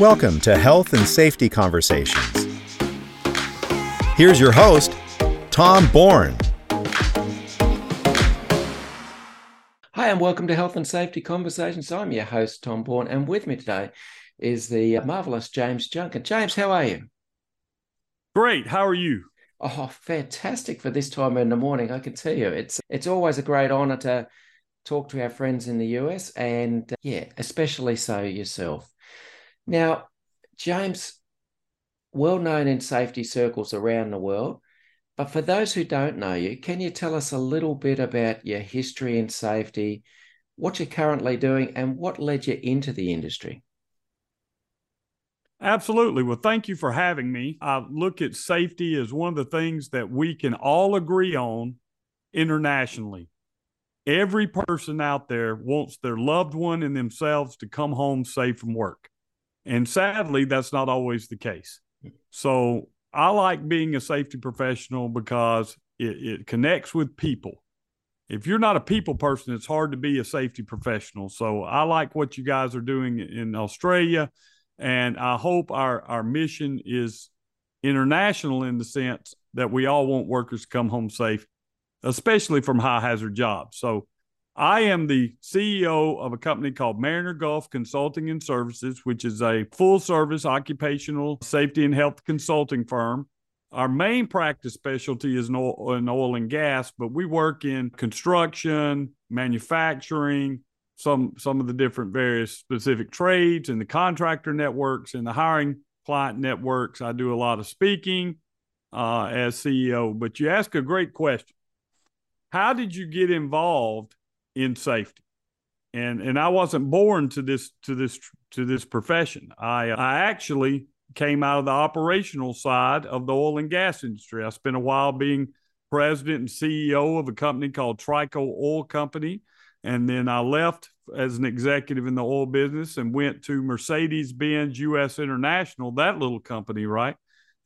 Welcome to Health and Safety Conversations. Here's your host, Tom Bourne. Hi, and welcome to Health and Safety Conversations. I'm your host, Tom Bourne, and with me today is the marvelous James Junkin. James, how are you? Great. How are you? Oh, fantastic for this time in the morning. I can tell you, it's it's always a great honor to talk to our friends in the US, and uh, yeah, especially so yourself. Now, James, well known in safety circles around the world, but for those who don't know you, can you tell us a little bit about your history in safety, what you're currently doing, and what led you into the industry? Absolutely. Well, thank you for having me. I look at safety as one of the things that we can all agree on internationally. Every person out there wants their loved one and themselves to come home safe from work. And sadly, that's not always the case. So I like being a safety professional because it, it connects with people. If you're not a people person, it's hard to be a safety professional. So I like what you guys are doing in Australia. And I hope our, our mission is international in the sense that we all want workers to come home safe, especially from high hazard jobs. So I am the CEO of a company called Mariner Gulf Consulting and Services, which is a full service occupational safety and health consulting firm. Our main practice specialty is in oil, in oil and gas, but we work in construction, manufacturing, some some of the different various specific trades and the contractor networks and the hiring client networks. I do a lot of speaking uh, as CEO. But you ask a great question: How did you get involved in safety. And and I wasn't born to this to this to this profession. I I actually came out of the operational side of the oil and gas industry. I spent a while being president and CEO of a company called Trico Oil Company. And then I left as an executive in the oil business and went to Mercedes Benz US International, that little company, right?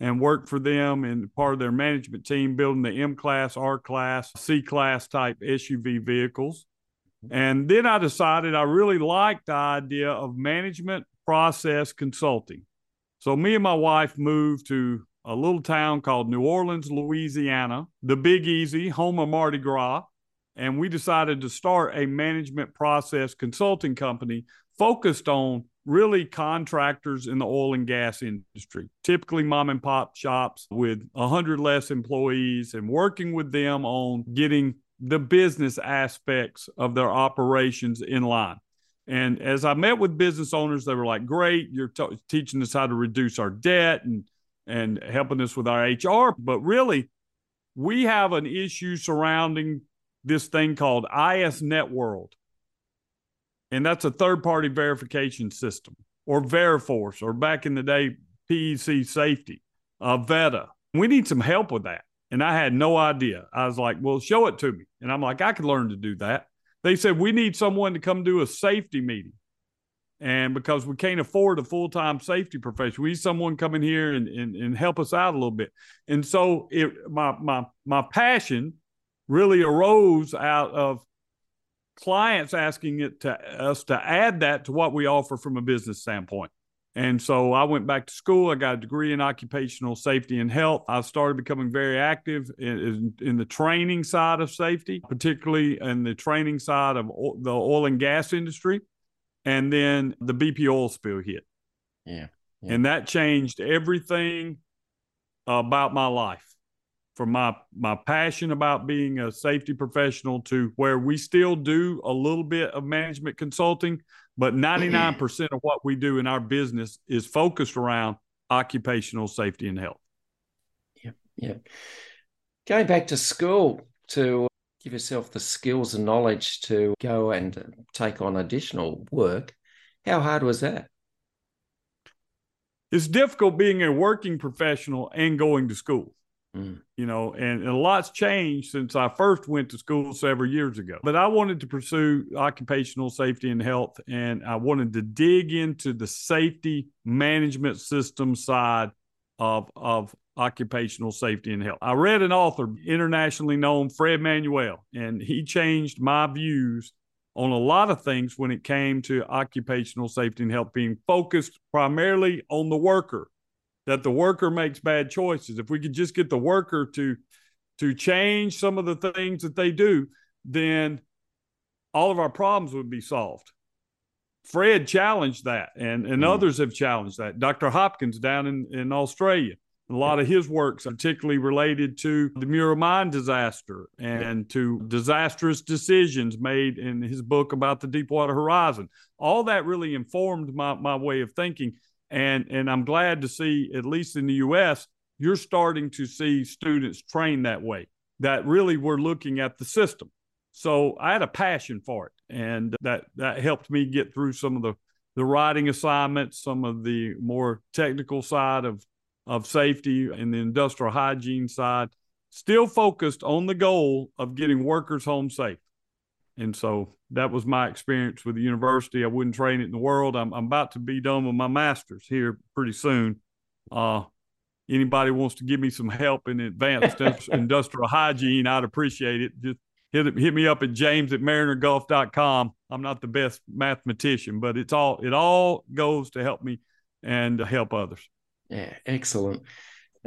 And worked for them and part of their management team building the M class, R class, C class type SUV vehicles. And then I decided I really liked the idea of management process consulting. So me and my wife moved to a little town called New Orleans, Louisiana, the Big Easy, home of Mardi Gras. And we decided to start a management process consulting company focused on really contractors in the oil and gas industry, typically mom and pop shops with 100 less employees, and working with them on getting the business aspects of their operations in line. And as I met with business owners, they were like, "Great, you're t- teaching us how to reduce our debt and and helping us with our HR." But really, we have an issue surrounding this thing called IS World, and that's a third-party verification system, or Veriforce, or back in the day, PEC Safety, uh, Avetta. We need some help with that. And I had no idea. I was like, well, show it to me. And I'm like, I could learn to do that. they said, we need someone to come do a safety meeting. And because we can't afford a full time safety professional, we need someone come in here and, and, and help us out a little bit. And so it, my, my, my passion really arose out of clients asking it to us to add that to what we offer from a business standpoint. And so I went back to school. I got a degree in occupational safety and health. I started becoming very active in, in, in the training side of safety, particularly in the training side of the oil and gas industry. And then the BP oil spill hit. Yeah. yeah. And that changed everything about my life from my my passion about being a safety professional to where we still do a little bit of management consulting but 99% of what we do in our business is focused around occupational safety and health. Yep yep. Going back to school to give yourself the skills and knowledge to go and take on additional work how hard was that? It's difficult being a working professional and going to school Mm. You know, and, and, a lot's changed since I first went to school several years ago. But I wanted to pursue occupational safety and health, and I wanted to dig into the safety management system side of, of occupational safety and health. I read an author, internationally known, Fred Manuele, and he changed my views on a lot of things when it came to occupational safety and health being focused primarily on the worker that the worker makes bad choices. If we could just get the worker to to change some of the things that they do, then all of our problems would be solved. Fred challenged that, and, and mm. others have challenged that. Dr. Hopkins down in, in Australia, a lot of his works, particularly related to the Moura mine disaster and to disastrous decisions made in his book about the Deepwater Horizon. All that really informed my, my way of thinking and and I'm glad to see at least in the U.S. you're starting to see students trained that way. That really we're looking at the system. So I had a passion for it, and that that helped me get through some of the the writing assignments, some of the more technical side of of safety and the industrial hygiene side. Still focused on the goal of getting workers home safe. And so that was my experience with the university. I wouldn't train it in the world. I'm, I'm about to be done with my master's here pretty soon. Uh, anybody wants to give me some help in advanced industrial hygiene, I'd appreciate it. Just hit hit me up at james at marinergulf.com. I'm not the best mathematician, but it's all it all goes to help me and to help others. Yeah, excellent.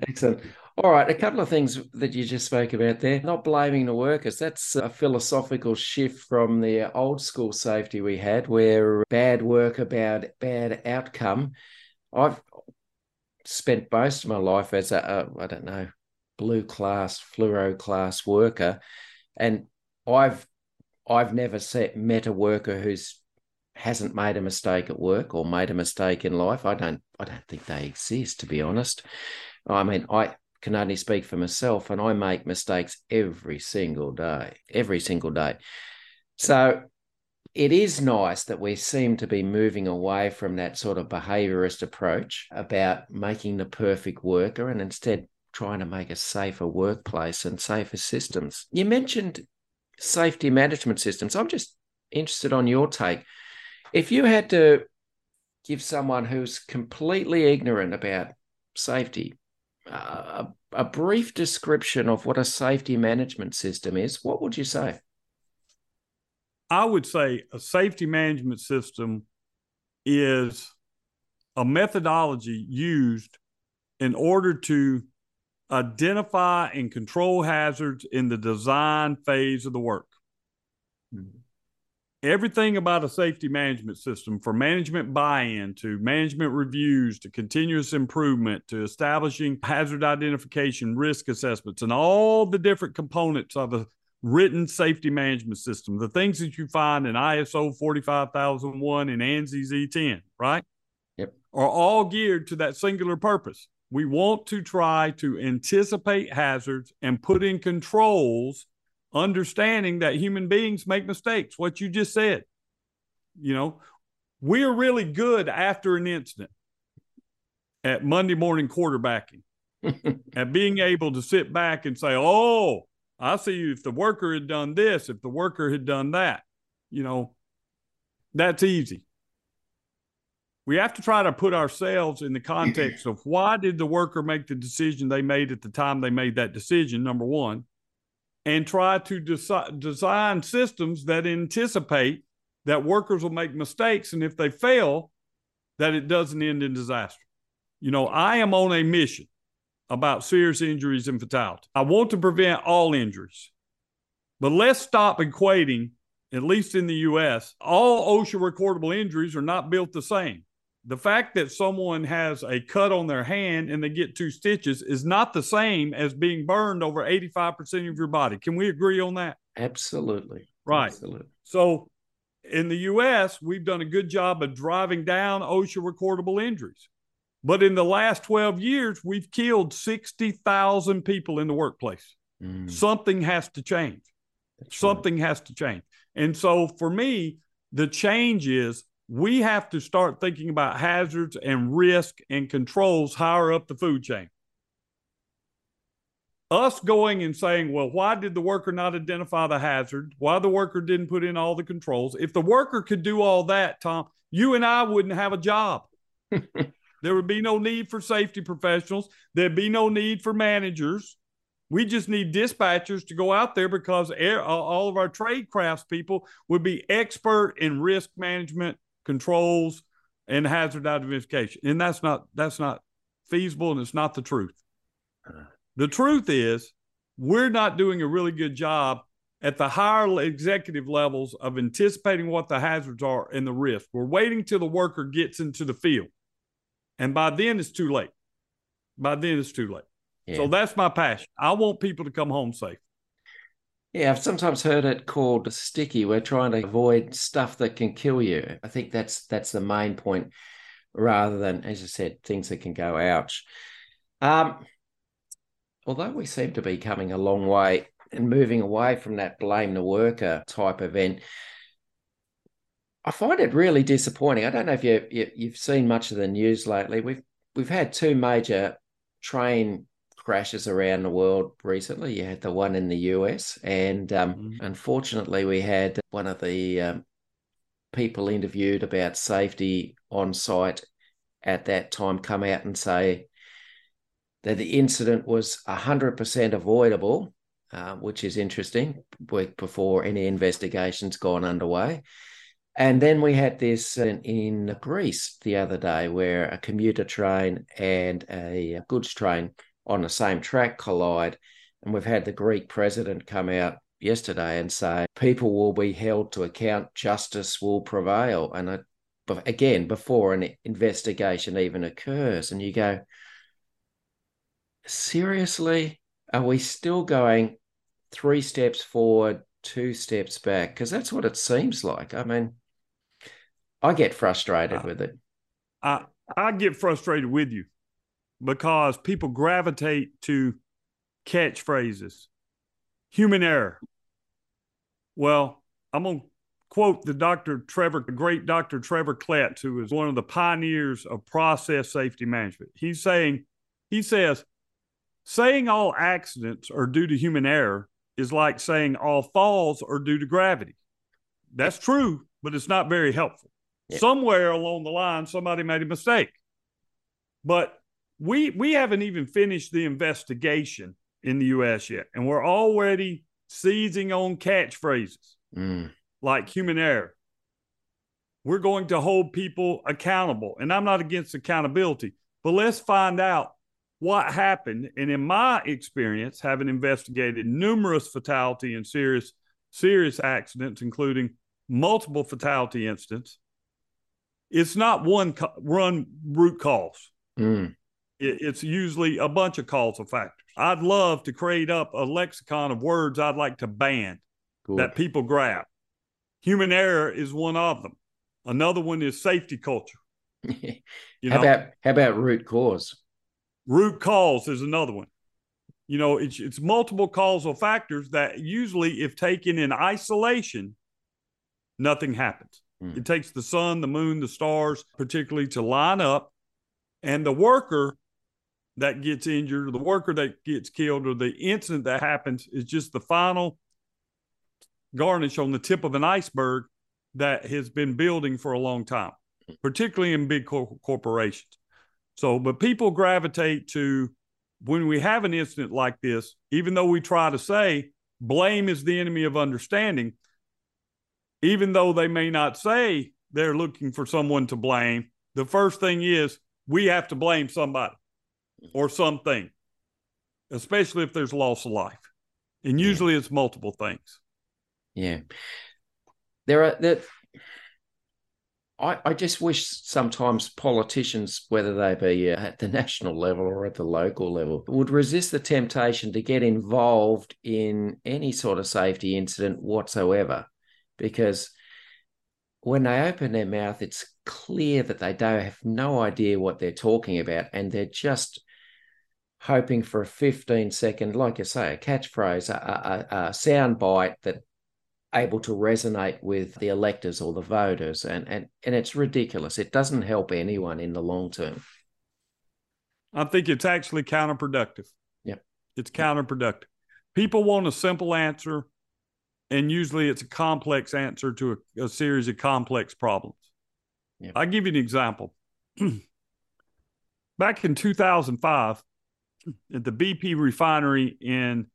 Excellent. All right, a couple of things that you just spoke about there. Not blaming the workers. That's a philosophical shift from the old school safety we had, where bad work about bad outcome. I've spent most of my life as a a I don't know blue class fluoro class worker, and I've I've never set, met a worker who's hasn't made a mistake at work or made a mistake in life. I don't I don't think they exist to be honest. I mean, I can only speak for myself, and I make mistakes every single day, every single day. So it is nice that we seem to be moving away from that sort of behaviorist approach about making the perfect worker and instead trying to make a safer workplace and safer systems. You mentioned safety management systems. I'm just interested on your take. If you had to give someone who's completely ignorant about safety a, a brief description of what a safety management system is, what would you say? I would say a safety management system is a methodology used in order to identify and control hazards in the design phase of the work. Mm-hmm everything about a safety management system from management buy-in to management reviews to continuous improvement to establishing hazard identification risk assessments and all the different components of a written safety management system. The things that you find in iso 45001 and ansi z10 right? Yep. Are all geared to that singular purpose. We want to try to anticipate hazards and put in controls understanding that human beings make mistakes, what you just said. You know, we're really good after an incident at Monday morning quarterbacking, at being able to sit back and say, oh, I see if the worker had done this, if the worker had done that. you know, that's easy. We have to try to put ourselves in the context of why did the worker make the decision they made at the time they made that decision, number one, and try to desi- design systems that anticipate that workers will make mistakes. And if they fail, that it doesn't end in disaster. You know, I am on a mission about serious injuries and fatality. I want to prevent all injuries, but let's stop equating, at least in the US, all OSHA recordable injuries are not built the same. The fact that someone has a cut on their hand and they get two stitches is not the same as being burned over 85% of your body. Can we agree on that? Absolutely. Right. Absolutely. So in the US, we've done a good job of driving down OSHA recordable injuries. But in the last 12 years, we've killed 60,000 people in the workplace. Mm, Something has to change. that's Something has to change. And so for me, the change is we have to start thinking about hazards and risk and controls higher up the food chain. Us going and saying, well, why did the worker not identify the hazard? Why the worker didn't put in all the controls? If the worker could do all that, Tom, you and I wouldn't have a job. there would be no need for safety professionals. There'd be no need for managers. We just need dispatchers to go out there because all of our trade crafts people would be expert in risk management, controls, and hazard identification. And that's not that's not feasible, and it's not the truth. Uh-huh. The truth is, we're not doing a really good job at the higher executive levels of anticipating what the hazards are and the risk. We're waiting till the worker gets into the field. And by then it's too late. By then it's too late. So that's my passion. I want people to come home safe. Yeah, I've sometimes heard it called sticky. We're trying to avoid stuff that can kill you. I think that's that's the main point, rather than, as I said, things that can go ouch. Um, although we seem to be coming a long way and moving away from that blame the worker type event, I find it really disappointing. I don't know if you, you you've seen much of the news lately. We've we've had two major train crashes around the world recently. You had the one in the US, and um, Mhm. unfortunately, we had one of the um, people interviewed about safety on site at that time come out and say that the incident was 100% avoidable, uh, which is interesting, before any investigations gone underway. And then we had this in, in Greece the other day where a commuter train and a goods train on the same track collide. And we've had the Greek president come out yesterday and say people will be held to account, justice will prevail. And I, again, before an investigation even occurs, and you go, seriously, are we still going three steps forward, two steps back? Because that's what it seems like. I mean, I get frustrated Uh, with it. I I get frustrated with you because people gravitate to catchphrases, human error. Well, I'm gonna quote the Dr. Trevor, the great Dr. Trevor Kletz, who is one of the pioneers of process safety management. He's saying, he says, saying all accidents are due to human error is like saying all falls are due to gravity. That's true, but it's not very helpful. Yeah. Somewhere along the line, somebody made a mistake. But we we haven't even finished the investigation in the US yet, and we're already seizing on catchphrases Mm, like human error. We're going to hold people accountable. And I'm not against accountability, but let's find out what happened. And in my experience, having investigated numerous fatality and serious, serious accidents, including multiple fatality incidents, it's not one run root cause. mm, it's usually a bunch of causal factors. I'd love to create up a lexicon of words I'd like to ban good. that people grab. Human error is one of them. Another one is safety culture. You how know, about how about root cause? root cause is another one. You know, it's it's multiple causal factors that usually, if taken in isolation, nothing happens. Mm. It takes the sun, the moon, the stars, particularly to line up, and the worker that gets injured, or the worker that gets killed, or the incident that happens is just the final garnish on the tip of an iceberg that has been building for a long time, particularly in big cor- corporations. So, but people gravitate to when we have an incident like this, even though we try to say blame is the enemy of understanding, even though they may not say they're looking for someone to blame, the first thing is we have to blame somebody or something, especially if there's loss of life. And usually yeah. it's multiple things. Yeah. There are that I, I just wish sometimes politicians, whether they be uh, at the national level or at the local level, would resist the temptation to get involved in any sort of safety incident whatsoever. Because when they open their mouth, it's clear that they don't have no idea what they're talking about, and they're just hoping for a 15 second, like you say, a catchphrase, a, a, a sound bite that able to resonate with the electors or the voters and and and it's ridiculous. It doesn't help anyone in the long term. I think it's actually counterproductive. Yeah. It's counterproductive. People want a simple answer and usually it's a complex answer to a, a series of complex problems. Yeah. i'll give you an example. Back in 2005 at the bp refinery in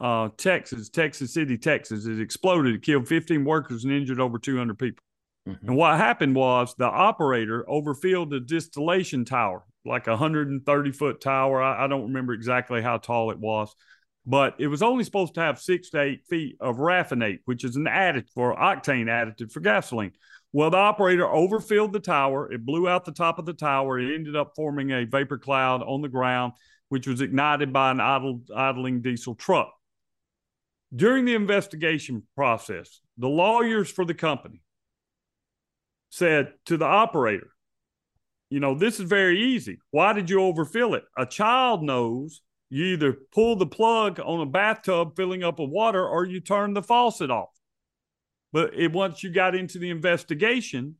uh, Texas, Texas City, Texas. It exploded. It killed 15 workers and injured over 200 people. Mm-hmm. And what happened was the operator overfilled the distillation tower, like a 130 foot tower. I, I don't remember exactly how tall it was, but it was only supposed to have six to eight feet of raffinate, which is an additive or octane additive for gasoline. Well, the operator overfilled the tower. It blew out the top of the tower. It ended up forming a vapor cloud on the ground, which was ignited by an idling diesel truck. During the investigation process, the lawyers for the company said to the operator, you know, this is very easy. Why did you overfill it? A child knows you either pull the plug on a bathtub filling up with water or you turn the faucet off. But it, once you got into the investigation,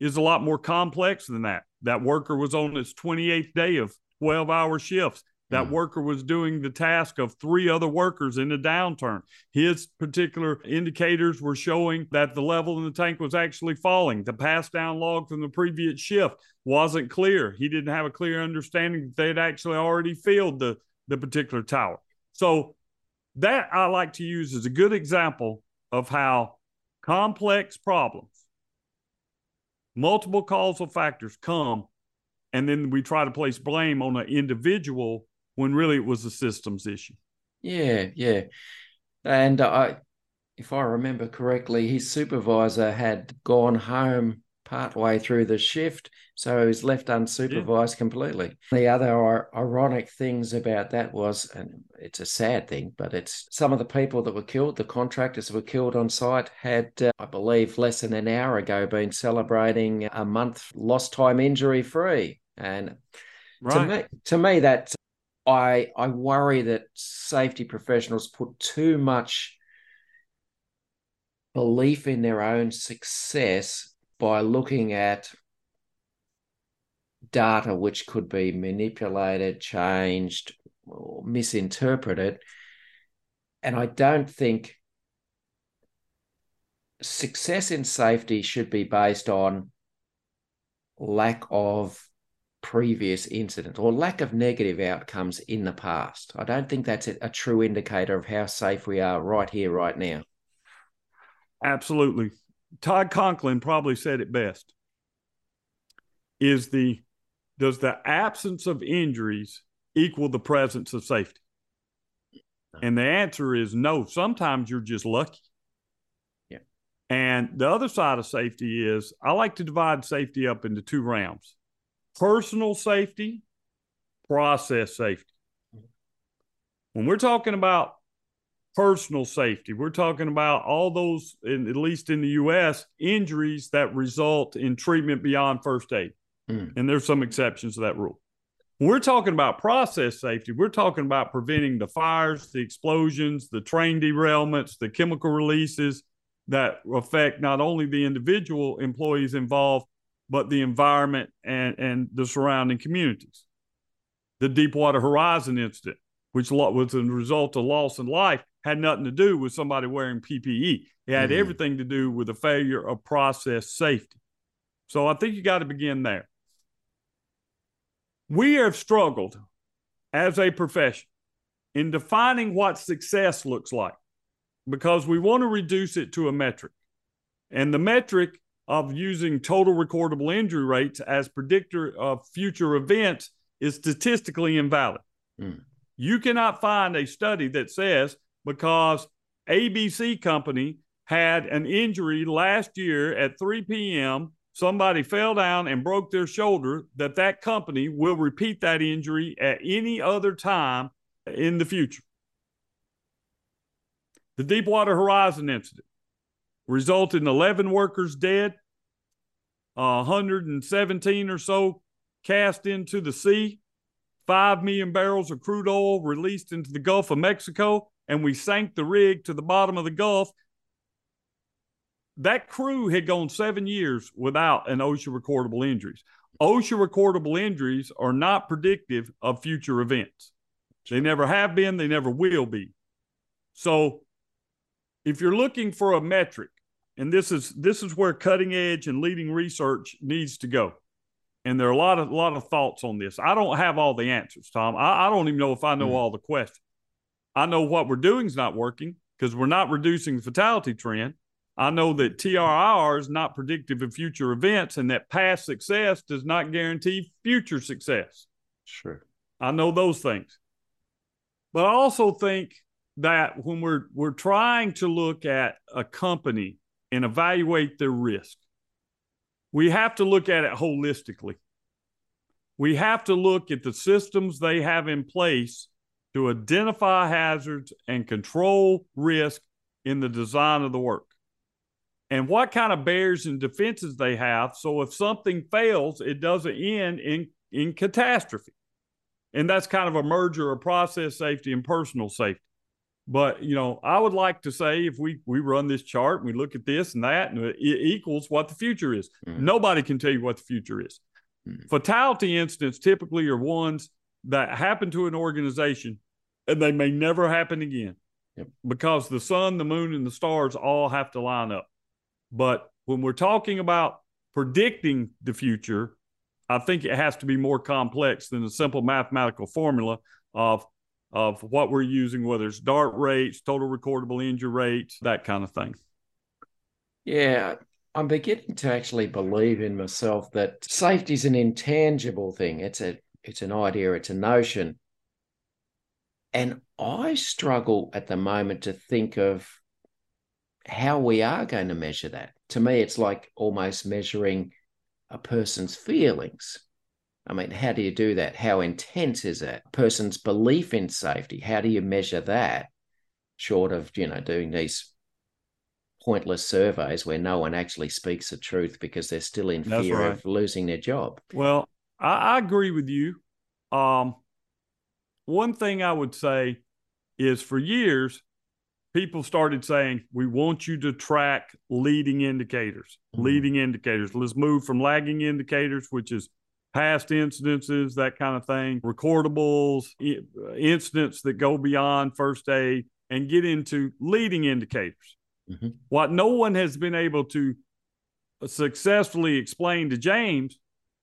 is a lot more complex than that. That worker was on his 28th day of 12 hour shifts. That mm. worker was doing the task of three other workers in a downturn. His particular indicators were showing that the level in the tank was actually falling. The pass down log from the previous shift wasn't clear. He didn't have a clear understanding that they had actually already filled the, the particular tower. So, that I like to use as a good example of how complex problems, multiple causal factors come, and then we try to place blame on an individual when really it was a systems issue. Yeah, yeah. And I, if I remember correctly, his supervisor had gone home partway through the shift, so he was left unsupervised yeah. completely. The other ironic things about that was, and it's a sad thing, but it's some of the people that were killed, the contractors that were killed on site, had, uh, I believe, less than an hour ago been celebrating a month lost time injury free. And right. to me, to me, that I I worry that safety professionals put too much belief in their own success by looking at data which could be manipulated, changed, or misinterpreted. And I don't think success in safety should be based on lack of previous incidents or lack of negative outcomes in the past. I don't think that's a, true indicator of how safe we are right here, right now. Absolutely. Todd Conklin probably said it best. Is the does the absence of injuries equal the presence of safety? Uh-huh. And the answer is no. Sometimes you're just lucky. Yeah. And the other side of safety is I like to divide safety up into two realms personal safety, process safety. Mm-hmm. When we're talking about personal safety, we're talking about all those, in, at least in the U.S., injuries that result in treatment beyond first aid. Mm. And there's some exceptions to that rule. When we're talking about process safety, we're talking about preventing the fires, the explosions, the train derailments, the chemical releases that affect not only the individual employees involved, but the environment and, and the surrounding communities. The Deepwater Horizon incident, which was a result of loss in life, had nothing to do with somebody wearing PPE. It had mm-hmm. everything to do with the failure of process safety. So I think you got to begin there. We have struggled as a profession in defining what success looks like because we want to reduce it to a metric. And the metric of using total recordable injury rates as predictor of future events is statistically invalid. Mm. You cannot find a study that says because ABC company had an injury last year at 3 p.m. Somebody fell down and broke their shoulder, that that company will repeat that injury at any other time in the future. The Deepwater Horizon incident resulted in 11 workers dead, uh, 117 or so cast into the sea, 5 million barrels of crude oil released into the Gulf of Mexico, and we sank the rig to the bottom of the Gulf. That crew had gone seven years without an OSHA recordable injuries. OSHA recordable injuries are not predictive of future events. They never have been, they never will be. So if you're looking for a metric, and this is this is where cutting edge and leading research needs to go. And there are a lot of a lot of thoughts on this. I don't have all the answers, Tom. I, I don't even know if I know mm all the questions. I know what we're doing is not working because we're not reducing the fatality trend. I know that TRIR is not predictive of future events and that past success does not guarantee future success. Sure. I know those things. But I also think that when we're we're trying to look at a company and evaluate their risk, we have to look at it holistically. We have to look at the systems they have in place to identify hazards and control risk in the design of the work. And what kind of barriers and defenses they have. So if something fails, it doesn't end in, in catastrophe. And that's kind of a merger of process safety and personal safety. But you know, I would like to say if we we run this chart, and we look at this and that, and it equals what the future is. Mm-hmm. Nobody can tell you what the future is. Mm-hmm. Fatality incidents typically are ones that happen to an organization, and they may never happen again, yep. because the sun, the moon, and the stars all have to line up. But when we're talking about predicting the future, I think it has to be more complex than a simple mathematical formula of of what we're using, whether it's DART rates, total recordable injury rates, that kind of thing. Yeah, I'm beginning to actually believe in myself that safety is an intangible thing. It's a it's an idea, it's a notion. And I struggle at the moment to think of how we are going to measure that. To me, it's like almost measuring a person's feelings. I mean, how do you do that? How intense is it? A person's belief in safety. How do you measure that? Short of, you know, doing these pointless surveys where no one actually speaks the truth because they're still in That's fear right. of losing their job. Well, I, I agree with you. Um, one thing I would say is for years, people started saying, we want you to track leading indicators, mm-hmm. leading indicators. Let's move from lagging indicators, which is past incidences, that kind of thing, recordables, incidents that go beyond first aid, and get into leading indicators. Mm-hmm. What no one has been able to successfully explain to James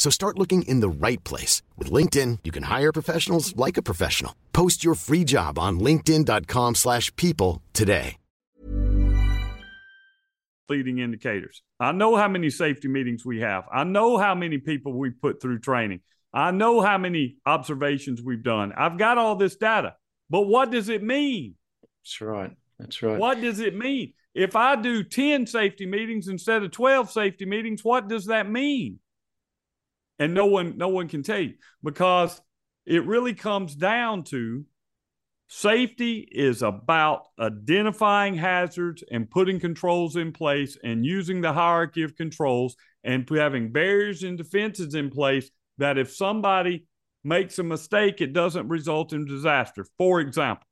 So start looking in the right place. With LinkedIn, you can hire professionals like a professional. Post your free job on linkedin.com slash people today. leading indicators. I know how many safety meetings we have. I know how many people we put through training. I know how many observations we've done. I've got all this data. But what does it mean? That's right. That's right. What does it mean? If I do 10 safety meetings instead of 12 safety meetings, what does that mean? And no one no one can tell you because it really comes down to safety is about identifying hazards and putting controls in place and using the hierarchy of controls and having barriers and defenses in place that if somebody makes a mistake, it doesn't result in disaster. For example,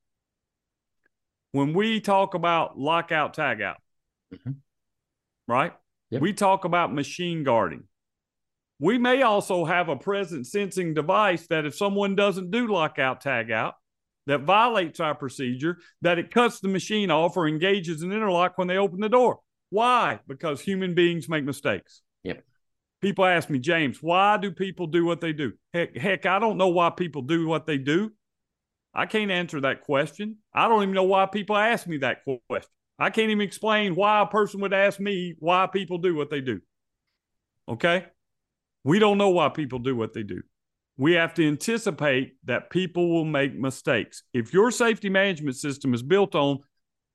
when we talk about lockout tagout, mm-hmm. right? Yep. We talk about machine guarding. We may also have a present sensing device that if someone doesn't do lockout tagout, that violates our procedure, that it cuts the machine off or engages an interlock when they open the door. Why? Because human beings make mistakes. Yep. People ask me, James, why do people do what they do? Heck, heck, I don't know why people do what they do. I can't answer that question. I don't even know why people ask me that question. I can't even explain why a person would ask me why people do what they do. Okay? We don't know why people do what they do. We have to anticipate that people will make mistakes. If your safety management system is built on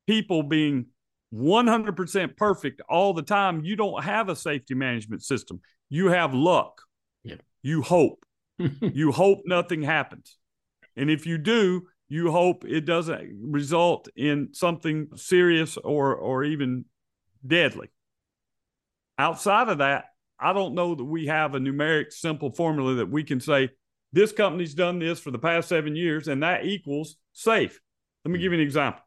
people being 100% perfect all the time, you don't have a safety management system. You have luck. Yeah. You hope. you hope nothing happens. And if you do, you hope it doesn't result in something serious or or even deadly. Outside of that, I don't know that we have a numeric simple formula that we can say this company's done this for the past seven years and that equals safe. Let me give you an example.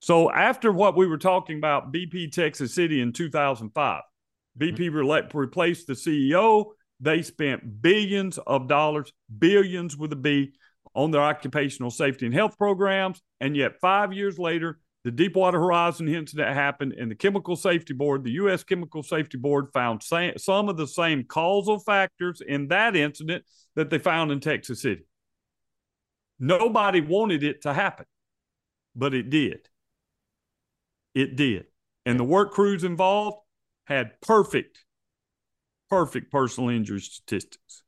So after what we were talking about, BP Texas City in 2005, BP mm-hmm. re- replaced the CEO. They spent billions of dollars, billions with a B, on their occupational safety and health programs. And yet, five years later, the Deepwater Horizon incident happened, and the Chemical Safety Board, the U.S. Chemical Safety Board, found some of the same causal factors in that incident that they found in Texas City. Nobody wanted it to happen, but it did. It did. And the work crews involved had perfect, perfect personal injury statistics.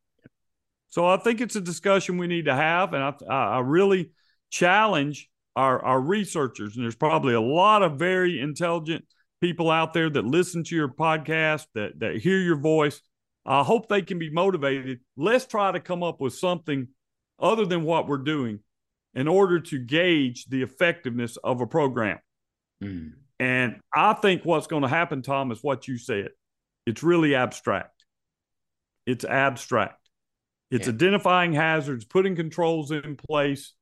So I think it's a discussion we need to have, and I, I really challenge our, our researchers, and there's probably a lot of very intelligent people out there that listen to your podcast, that, that hear your voice. I hope they can be motivated. Let's try to come up with something other than what we're doing in order to gauge the effectiveness of a program. Mm. And I think what's going to happen, Tom, is what you said. It's really abstract. It's abstract. It's yeah. identifying hazards, putting controls in place,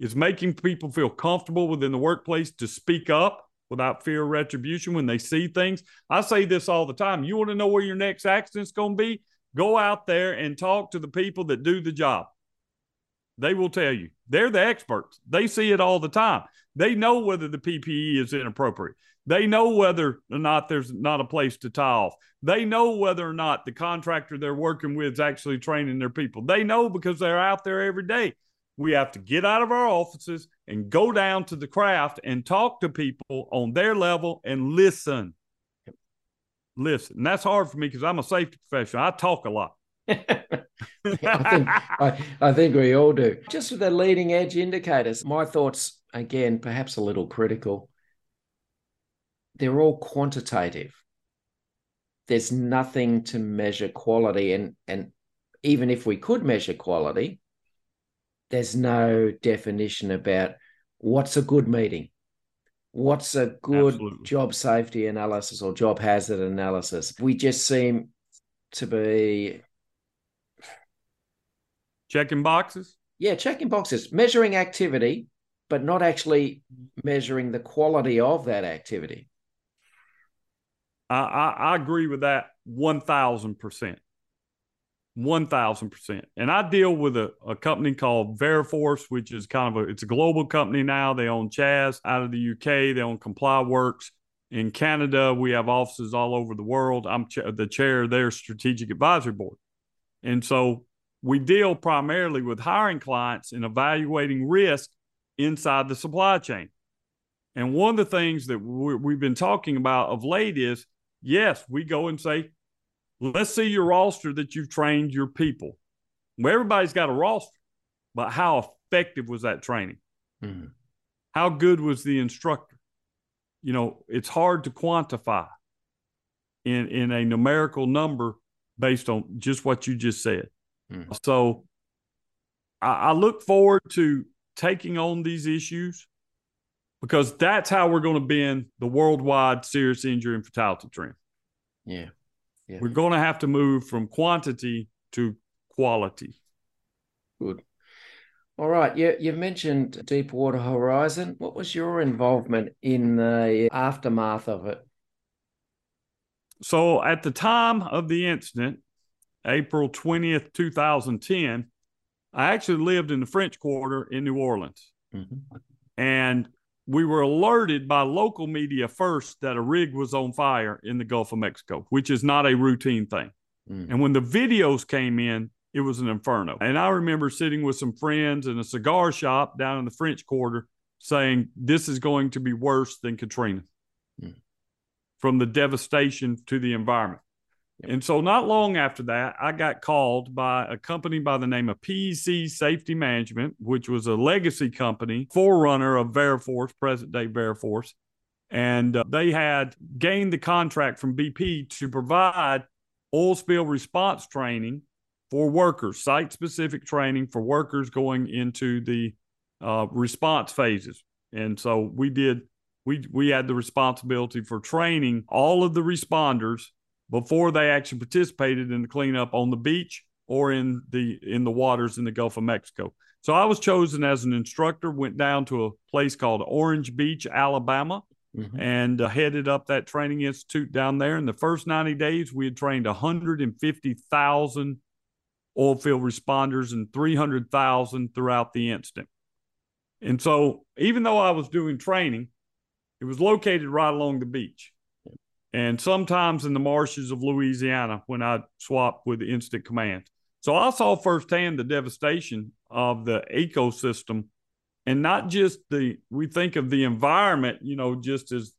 is making people feel comfortable within the workplace to speak up without fear of retribution when they see things. I say this all the time. You want to know where your next accident's going to be? Go out there and talk to the people that do the job. They will tell you. They're the experts. They see it all the time. They know whether the PPE is inappropriate. They know whether or not there's not a place to tie off. They know whether or not the contractor they're working with is actually training their people. They know because they're out there every day we have to get out of our offices and go down to the craft and talk to people on their level and listen. Listen. And that's hard for me because I'm a safety professional. I talk a lot. I, think, I, I think we all do. Just with the leading edge indicators, my thoughts, again, perhaps a little critical. They're all quantitative. There's nothing to measure quality. And, and even if we could measure quality, there's no definition about what's a good meeting, what's a good Absolutely. job safety analysis or job hazard analysis. We just seem to be checking boxes. Yeah, checking boxes, measuring activity, but not actually measuring the quality of that activity. I, I, I agree with that 1000%. 1000%. And I deal with a, a company called Veriforce, which is kind of a, it's a global company now. They own CHAS out of the UK. They own ComplyWorks. In Canada, we have offices all over the world. I'm ch- the chair of their strategic advisory board. And so we deal primarily with hiring clients and evaluating risk inside the supply chain. And one of the things that we've been talking about of late is yes, we go and say, let's see your roster that you've trained your people. Well, everybody's got a roster, but how effective was that training? Mm-hmm. How good was the instructor? You know, it's hard to quantify in, in a numerical number based on just what you just said. Mm-hmm. So I, I look forward to taking on these issues because that's how we're going to bend the worldwide serious injury and fatality trend. Yeah. Yeah. We're going to have to move from quantity to quality. Good. All right. You, you mentioned Deepwater Horizon. What was your involvement in the aftermath of it? So, at the time of the incident, April 20th, 2010, I actually lived in the French Quarter in New Orleans. Mm-hmm. And we were alerted by local media first that a rig was on fire in the Gulf of Mexico, which is not a routine thing. Mm. And when the videos came in, it was an inferno. And I remember sitting with some friends in a cigar shop down in the French Quarter saying, This is going to be worse than Katrina mm. from the devastation to the environment. And so, not long after that, I got called by a company by the name of PEC Safety Management, which was a legacy company, forerunner of Veriforce, present day Veriforce. And uh, they had gained the contract from BP to provide oil spill response training for workers, site specific training for workers going into the uh, response phases. And so we did, we, we had the responsibility for training all of the responders before they actually participated in the cleanup on the beach or in the in the waters in the Gulf of Mexico. So I was chosen as an instructor, went down to a place called Orange Beach, Alabama, mm-hmm. and uh, headed up that training institute down there. In the first 90 days, we had trained 150,000 oil field responders and 300,000 throughout the incident. And so, even though I was doing training, it was located right along the beach and sometimes in the marshes of Louisiana when I swapped with Incident Command. So I saw firsthand the devastation of the ecosystem and not just the we think of the environment, you know, just as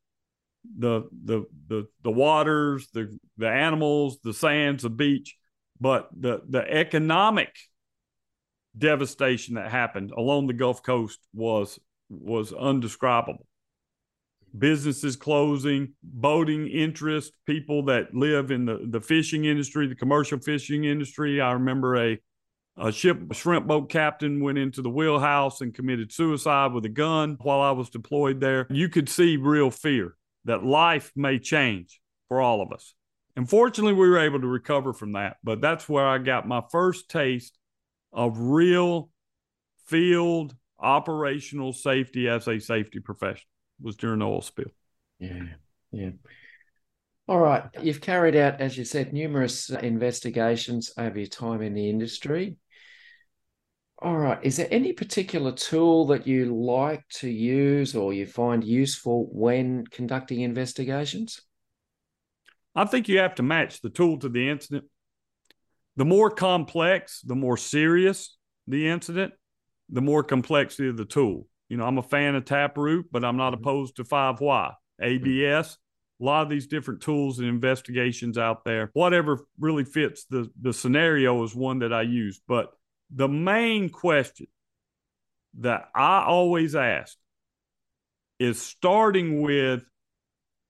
the the the the waters, the the animals, the sands, the beach, but the the economic devastation that happened along the Gulf Coast was was undescribable businesses closing, boating interest, people that live in the, the fishing industry, the commercial fishing industry. I remember a, a ship a shrimp boat captain went into the wheelhouse and committed suicide with a gun while I was deployed there. You could see real fear that life may change for all of us. And fortunately, we were able to recover from that. But that's where I got my first taste of real field operational safety as a safety professional was during the oil spill. Yeah, yeah. All right. You've carried out, as you said, numerous uh, investigations over your time in the industry. All right. Is there any particular tool that you like to use or you find useful when conducting investigations? I think you have to match the tool to the incident. The more complex, the more serious the incident, the more complexity of the tool. You know, I'm a fan of Taproot, but I'm not mm-hmm. opposed to 5Y, ABS. A lot of these different tools and investigations out there. Whatever really fits the, the scenario is one that I use. But the main question that I always ask is starting with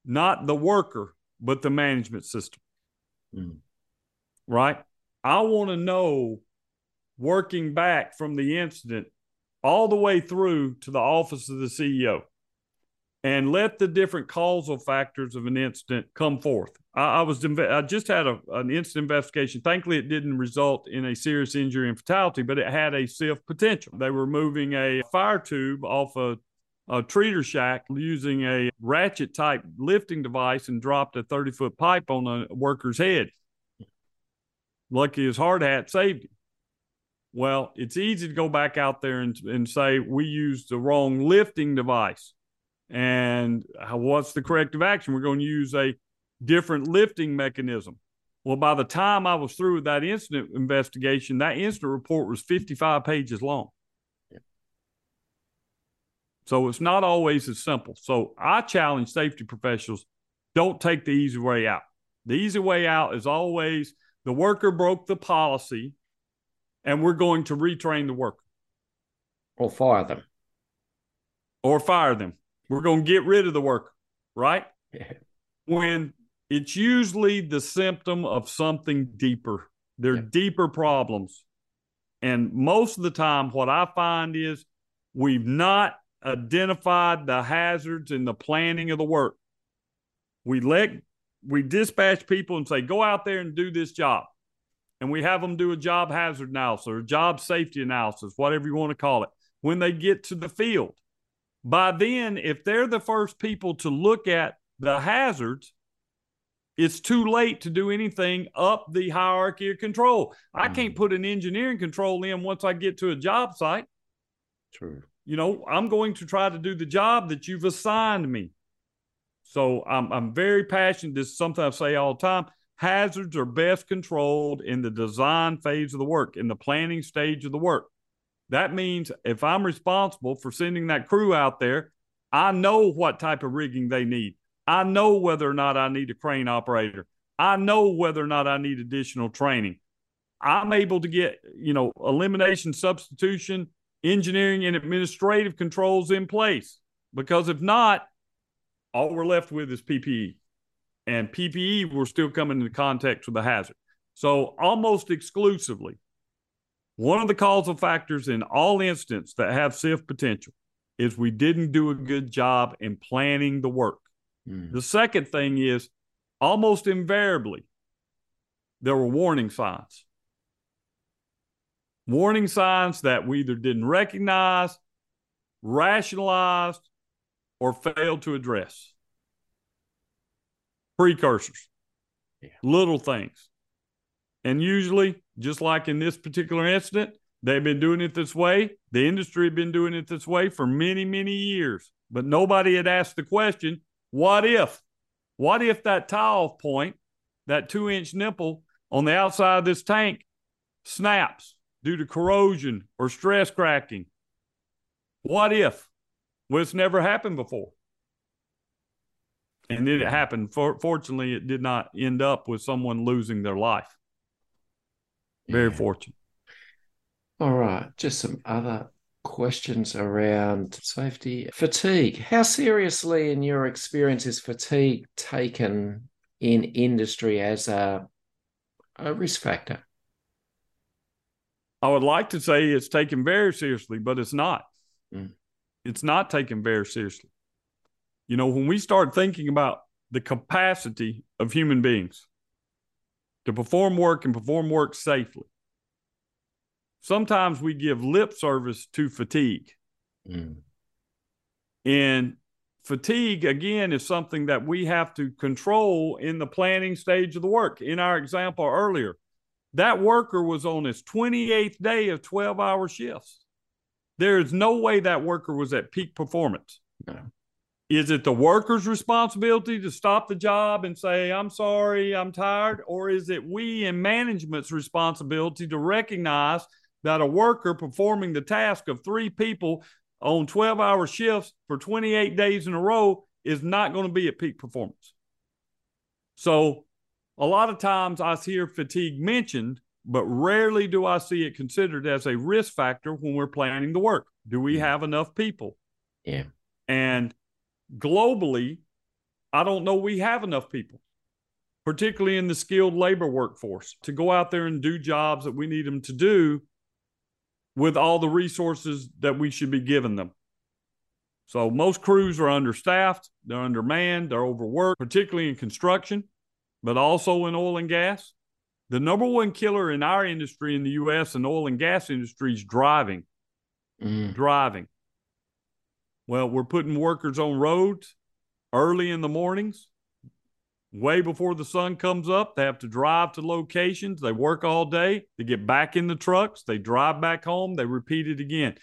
not the worker, but the management system. Mm. Right? I want to know working back from the incident all the way through to the office of the CEO and let the different causal factors of an incident come forth. I, I was I just had a, an incident investigation. Thankfully, it didn't result in a serious injury and fatality, but it had a SIF potential. They were moving a fire tube off a, a treater shack using a ratchet type lifting device and dropped a 30 foot pipe on a worker's head. Lucky his hard hat saved him. Well, it's easy to go back out there and, and say we used the wrong lifting device. And what's the corrective action? We're going to use a different lifting mechanism. Well, by the time I was through with that incident investigation, that incident report was 55 pages long. So it's not always as simple. So I challenge safety professionals don't take the easy way out. The easy way out is always the worker broke the policy and we're going to retrain the worker or fire them or fire them. We're going to get rid of the worker, right? Yeah. When it's usually the symptom of something deeper. They're yeah. deeper problems. And most of the time, what I find is we've not identified the hazards in the planning of the work. We let we dispatch people and say, go out there and do this job. And we have them do a job hazard analysis or job safety analysis, whatever you want to call it, when they get to the field. By then, if they're the first people to look at the hazards, it's too late to do anything up the hierarchy of control. I mm. can't put an engineering control in once I get to a job site. True. You know, I'm going to try to do the job that you've assigned me. So I'm I'm very passionate. This is something I say all the time. Hazards are best controlled in the design phase of the work, in the planning stage of the work. That means if I'm responsible for sending that crew out there, I know what type of rigging they need. I know whether or not I need a crane operator. I know whether or not I need additional training. I'm able to get, you know, elimination, substitution, engineering, and administrative controls in place. Because if not, all we're left with is PPE. And PPE, we're still coming into contact with the hazard. So, almost exclusively, one of the causal factors in all instances that have SIF potential is we didn't do a good job in planning the work. Mm. The second thing is almost invariably, there were warning signs. Warning signs that we either didn't recognize, rationalized, or failed to address. Precursors, yeah. little things. And usually, just like in this particular incident, they've been doing it this way. The industry had been doing it this way for many, many years. But nobody had asked the question what if? What if that tie off point, that two inch nipple on the outside of this tank, snaps due to corrosion or stress cracking? What if? Well, it's never happened before. And then it happened. For, fortunately, it did not end up with someone losing their life. Very yeah. fortunate. All right. Just some other questions around safety. Fatigue. How seriously, in your experience, is fatigue taken in industry as a, a risk factor? I would like to say it's taken very seriously, but it's not. Mm it's not taken very seriously. You know, when we start thinking about the capacity of human beings to perform work and perform work safely, sometimes we give lip service to fatigue. Mm. And fatigue, again, is something that we have to control in the planning stage of the work. In our example earlier, that worker was on his 28th day of 12 hour shifts. There is no way that worker was at peak performance. No. Is it the worker's responsibility to stop the job and say, I'm sorry, I'm tired? Or is it we in management's responsibility to recognize that a worker performing the task of three people on 12 hour shifts for 28 days in a row is not going to be at peak performance? So, a lot of times I hear fatigue mentioned, but rarely do I see it considered as a risk factor when we're planning the work. Do we mm-hmm. have enough people? Yeah. And globally, I don't know we have enough people, particularly in the skilled labor workforce, to go out there and do jobs that we need them to do with all the resources that we should be giving them. So most crews are understaffed, they're undermanned, they're overworked, particularly in construction, but also in oil and gas. The number one killer in our industry in the US and oil and gas industry is driving. Mm. Driving. Well, we're putting workers on roads early in the mornings, way before the sun comes up. They have to drive to locations. They work all day. They get back in the trucks. They drive back home. They repeat it again.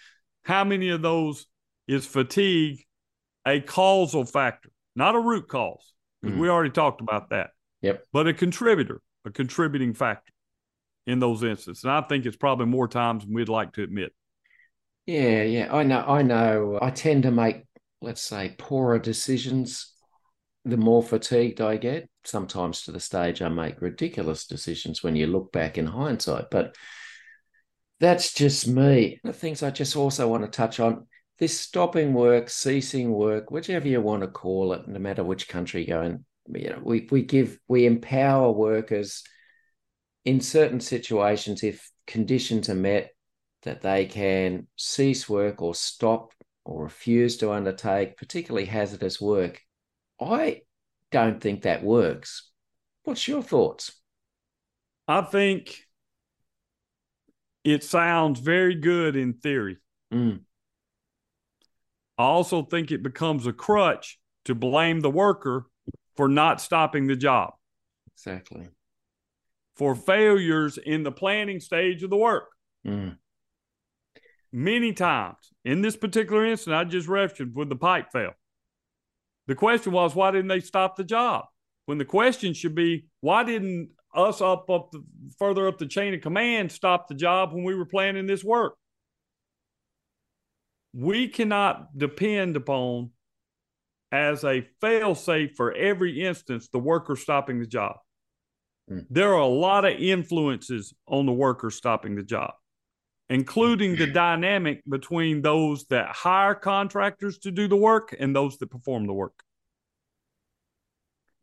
How many of those is fatigue a causal factor, not a root cause? Because mm. we already talked about that. Yep. But a contributor a contributing factor in those instances. And I think it's probably more times than we'd like to admit. Yeah, yeah. I know. I know. I tend to make, let's say, poorer decisions the more fatigued I get. Sometimes to the stage I make ridiculous decisions when you look back in hindsight. But that's just me. The things I just also want to touch on this stopping work, ceasing work, whichever you want to call it, no matter which country you're in, you know, we, we give, we empower workers in certain situations if conditions are met that they can cease work or stop or refuse to undertake particularly hazardous work. I don't think that works. What's your thoughts? I think it sounds very good in theory. Mm. I also think it becomes a crutch to blame the worker for not stopping the job. Exactly. For failures in the planning stage of the work. Mm. Many times in this particular incident, I just referenced when the pipe fell. The question was, why didn't they stop the job? When the question should be, why didn't us up up the, further up the chain of command stop the job when we were planning this work? We cannot depend upon as a fail safe for every instance the worker stopping the job. Mm. There are a lot of influences on the worker stopping the job, including the mm-hmm. dynamic between those that hire contractors to do the work and those that perform the work.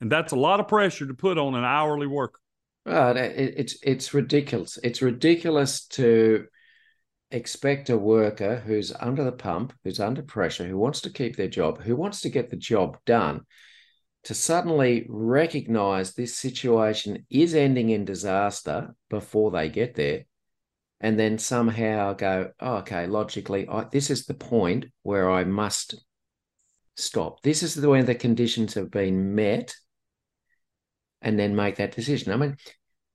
And that's a lot of pressure to put on an hourly worker. Well, it, it's it's ridiculous. It's ridiculous to expect a worker who's under the pump, who's under pressure, who wants to keep their job, who wants to get the job done, to suddenly recognize this situation is ending in disaster before they get there, and then somehow go, oh, okay, logically, I, this is the point where I must stop. This is the way the conditions have been met, and then make that decision. I mean,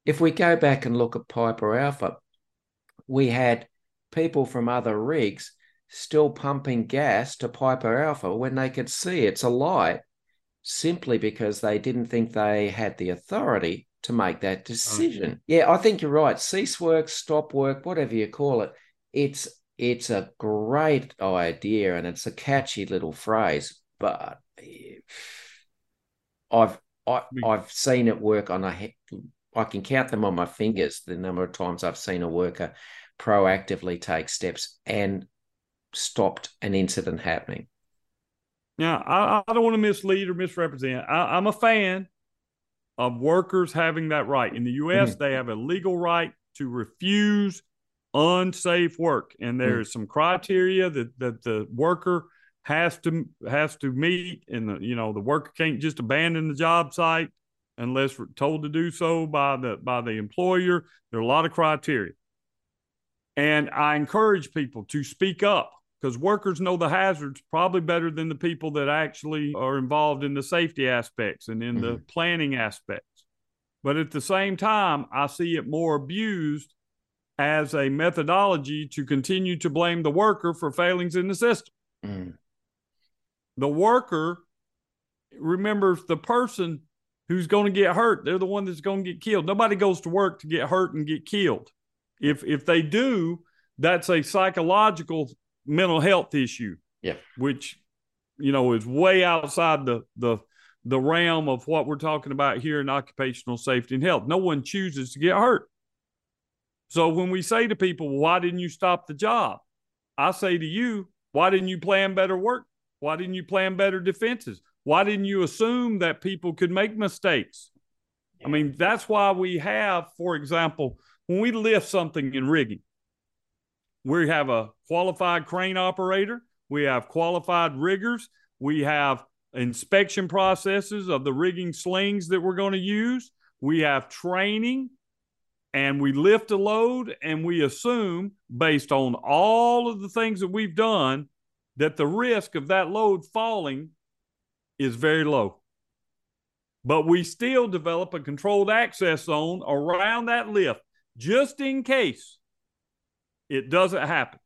if we go back and look at Piper Alpha, we had people from other rigs still pumping gas to Piper Alpha when they could see it's a lie simply because they didn't think they had the authority to make that oh, decision. Oh. Yeah, I think you're right. Cease work, stop work, whatever you call it. It's it's a great idea and it's a catchy little phrase, but eh, I've I, I've seen it work on a I can count them on my fingers the number of times I've seen a worker proactively take steps and stopped an incident happening. Now, I, I don't want to mislead or misrepresent. I, I, am a fan of workers having that right. In the U.S., mm-hmm. they have a legal right to refuse unsafe work, and there mm-hmm. is some criteria that that the worker has to has to meet, and the you know the worker can't just abandon the job site unless told to do so by the by the employer. There are a lot of criteria. And I encourage people to speak up because workers know the hazards probably better than the people that actually are involved in the safety aspects and in mm-hmm. the planning aspects. But at the same time, I see it more abused as a methodology to continue to blame the worker for failings in the system. Mm. The worker remembers the person who's going to get hurt. They're the one that's going to get killed. Nobody goes to work to get hurt and get killed. If if they do, that's a psychological mental health issue. Yeah. Which, you know, is way outside the the the realm of what we're talking about here in occupational safety and health. No one chooses to get hurt. So when we say to people, why didn't you stop the job? I say to you, why didn't you plan better work? Why didn't you plan better defenses? Why didn't you assume that people could make mistakes? I mean, that's why we have, for example, when we lift something in rigging, we have a qualified crane operator, we have qualified riggers, we have inspection processes of the rigging slings that we're going to use, we have training, and we lift a load and we assume, based on all of the things that we've done, that the risk of that load falling is very low. But we still develop a controlled access zone around that lift just in case it doesn't happen.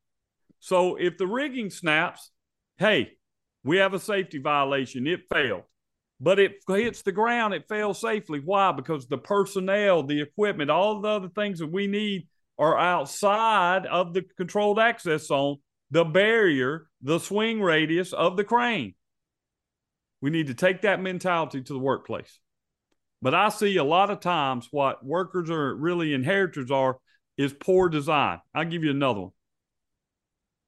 So if the rigging snaps, hey, we have a safety violation. It failed. But if it hits the ground, it fails safely. Why? Because the personnel, the equipment, all the other things that we need are outside of the controlled access zone. the barrier, the swing radius of the crane. We need to take that mentality to the workplace. But I see a lot of times what workers are really inheritors are is poor design. I'll give you another one.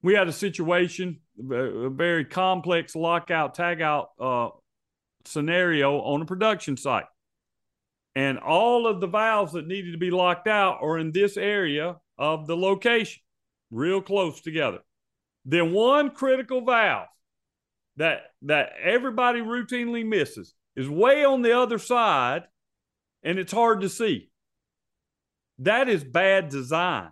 We had a situation, a very complex lockout, tagout uh, scenario on a production site. And all of the valves that needed to be locked out are in this area of the location, real close together. Then one critical valve that that everybody routinely misses is way on the other side and it's hard to see. That is bad design.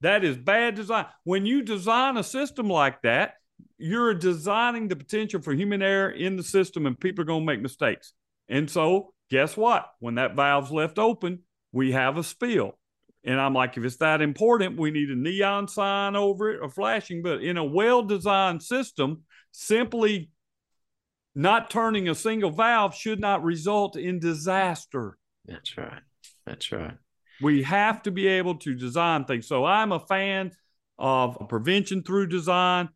That is bad design. When you design a system like that, you're designing the potential for human error in the system and people are going to make mistakes. And so, guess what? When that valve's left open, we have a spill. And I'm like, if it's that important, we need a neon sign over it or flashing. But in a well designed system, simply not turning a single valve should not result in disaster. That's right. That's right. We have to be able to design things. So I'm a fan of prevention through design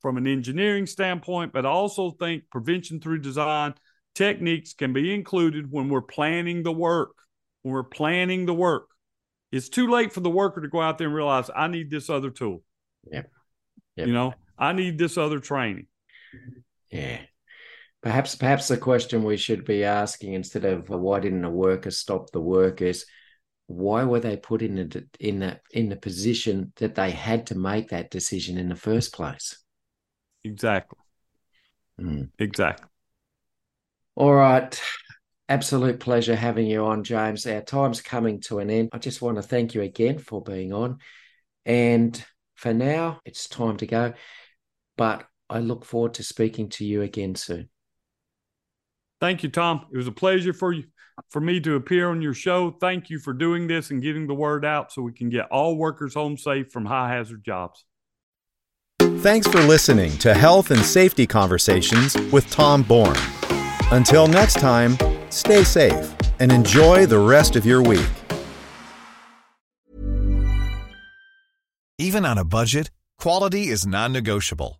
from an engineering standpoint, but I also think prevention through design techniques can be included when we're planning the work. When we're planning the work, it's too late for the worker to go out there and realize I need this other tool. Yep. yep. You know, I need this other training. Yeah. Perhaps, perhaps the question we should be asking instead of why didn't a worker stop the work is why were they put in the in the in the position that they had to make that decision in the first place? Exactly. Mm. Exactly. All right. Absolute pleasure having you on, James. Our time's coming to an end. I just want to thank you again for being on. And for now, it's time to go. But I look forward to speaking to you again soon. Thank you, Tom. It was a pleasure for you for me to appear on your show. Thank you for doing this and getting the word out so we can get all workers home safe from high hazard jobs. Thanks for listening to Health and Safety Conversations with Tom Bourne. Until next time, stay safe and enjoy the rest of your week. Even on a budget, quality is non negotiable.